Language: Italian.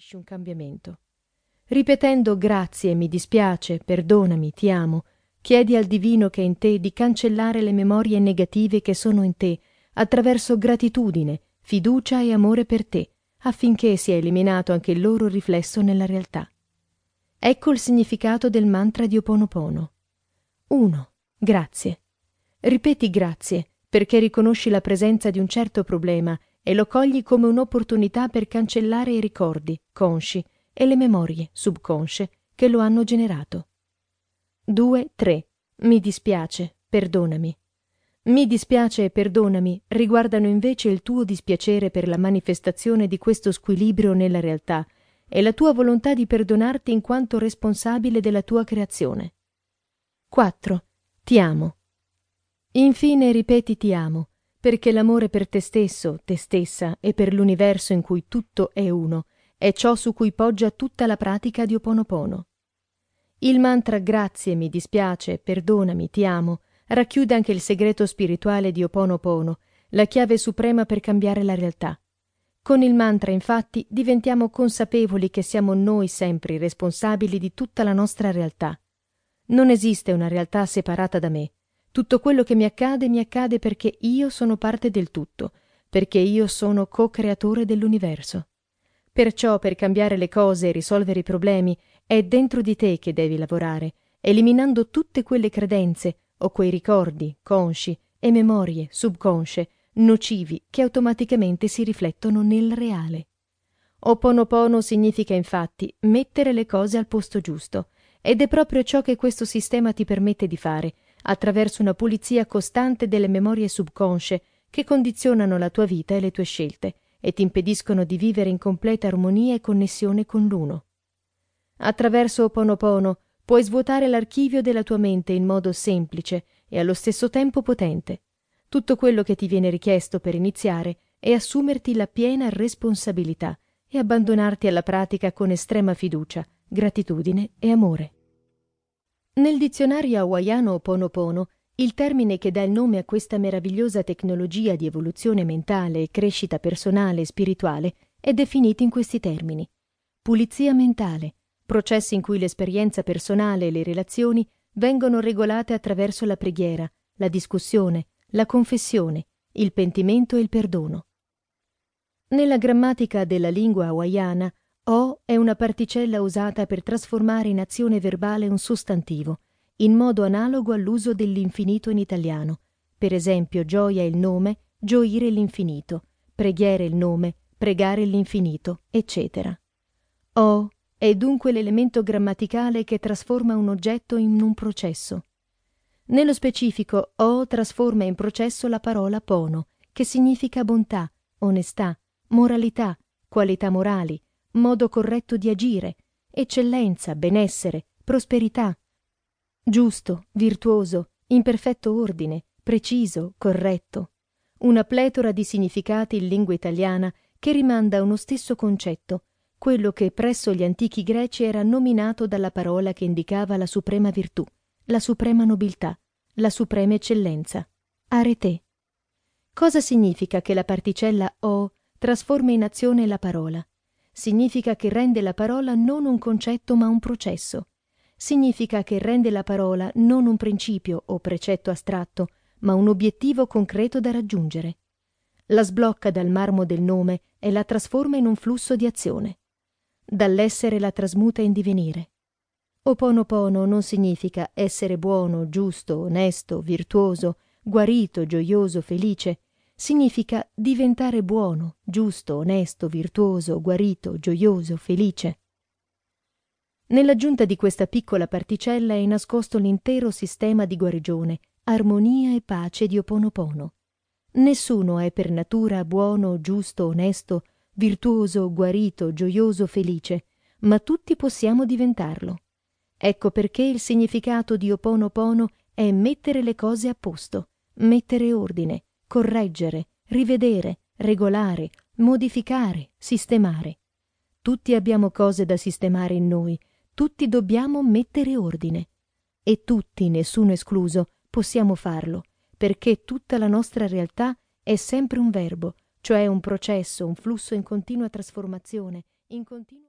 impedisci un cambiamento. Ripetendo grazie, mi dispiace, perdonami, ti amo, chiedi al divino che è in te di cancellare le memorie negative che sono in te attraverso gratitudine, fiducia e amore per te, affinché sia eliminato anche il loro riflesso nella realtà. Ecco il significato del mantra di Oponopono. 1. Grazie. Ripeti grazie perché riconosci la presenza di un certo problema e lo cogli come un'opportunità per cancellare i ricordi, consci, e le memorie, subconsce, che lo hanno generato. 2. 3. Mi dispiace, perdonami. Mi dispiace e perdonami riguardano invece il tuo dispiacere per la manifestazione di questo squilibrio nella realtà e la tua volontà di perdonarti in quanto responsabile della tua creazione. 4. Ti amo. Infine ripeti ti amo, perché l'amore per te stesso, te stessa e per l'universo in cui tutto è uno è ciò su cui poggia tutta la pratica di Oponopono. Il mantra grazie, mi dispiace, perdonami, ti amo racchiude anche il segreto spirituale di Oponopono, la chiave suprema per cambiare la realtà. Con il mantra, infatti, diventiamo consapevoli che siamo noi sempre i responsabili di tutta la nostra realtà. Non esiste una realtà separata da me. Tutto quello che mi accade mi accade perché io sono parte del tutto, perché io sono co-creatore dell'universo. Perciò per cambiare le cose e risolvere i problemi è dentro di te che devi lavorare, eliminando tutte quelle credenze o quei ricordi, consci, e memorie subconsce nocivi che automaticamente si riflettono nel reale. Oponopono significa infatti mettere le cose al posto giusto, ed è proprio ciò che questo sistema ti permette di fare, attraverso una pulizia costante delle memorie subconsce che condizionano la tua vita e le tue scelte e ti impediscono di vivere in completa armonia e connessione con l'uno. Attraverso Oponopono puoi svuotare l'archivio della tua mente in modo semplice e allo stesso tempo potente tutto quello che ti viene richiesto per iniziare è assumerti la piena responsabilità e abbandonarti alla pratica con estrema fiducia, gratitudine e amore. Nel dizionario hawaiano Oponopono, il termine che dà il nome a questa meravigliosa tecnologia di evoluzione mentale e crescita personale e spirituale è definito in questi termini. Pulizia mentale, processo in cui l'esperienza personale e le relazioni vengono regolate attraverso la preghiera, la discussione, la confessione, il pentimento e il perdono. Nella grammatica della lingua hawaiana, o è una particella usata per trasformare in azione verbale un sostantivo, in modo analogo all'uso dell'infinito in italiano. Per esempio, gioia il nome, gioire l'infinito, preghiera il nome, pregare l'infinito, eccetera. O è dunque l'elemento grammaticale che trasforma un oggetto in un processo. Nello specifico, O trasforma in processo la parola pono, che significa bontà, onestà, moralità, qualità morali, modo corretto di agire, eccellenza, benessere, prosperità. Giusto, virtuoso, in perfetto ordine, preciso, corretto. Una pletora di significati in lingua italiana che rimanda a uno stesso concetto, quello che presso gli antichi greci era nominato dalla parola che indicava la suprema virtù, la suprema nobiltà, la suprema eccellenza. Arete. Cosa significa che la particella o trasforma in azione la parola? Significa che rende la parola non un concetto ma un processo. Significa che rende la parola non un principio o precetto astratto, ma un obiettivo concreto da raggiungere. La sblocca dal marmo del nome e la trasforma in un flusso di azione. Dall'essere la trasmuta in divenire. Oponopono non significa essere buono, giusto, onesto, virtuoso, guarito, gioioso, felice. Significa diventare buono, giusto, onesto, virtuoso, guarito, gioioso, felice. Nell'aggiunta di questa piccola particella è nascosto l'intero sistema di guarigione, armonia e pace di Oponopono. Nessuno è per natura buono, giusto, onesto, virtuoso, guarito, gioioso, felice, ma tutti possiamo diventarlo. Ecco perché il significato di Oponopono è mettere le cose a posto, mettere ordine, correggere, rivedere, regolare, modificare, sistemare. Tutti abbiamo cose da sistemare in noi, tutti dobbiamo mettere ordine. E tutti, nessuno escluso, possiamo farlo, perché tutta la nostra realtà è sempre un verbo, cioè un processo, un flusso in continua trasformazione, in continuo